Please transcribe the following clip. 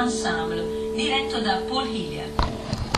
Ensemble diretto da Paul Hilliard.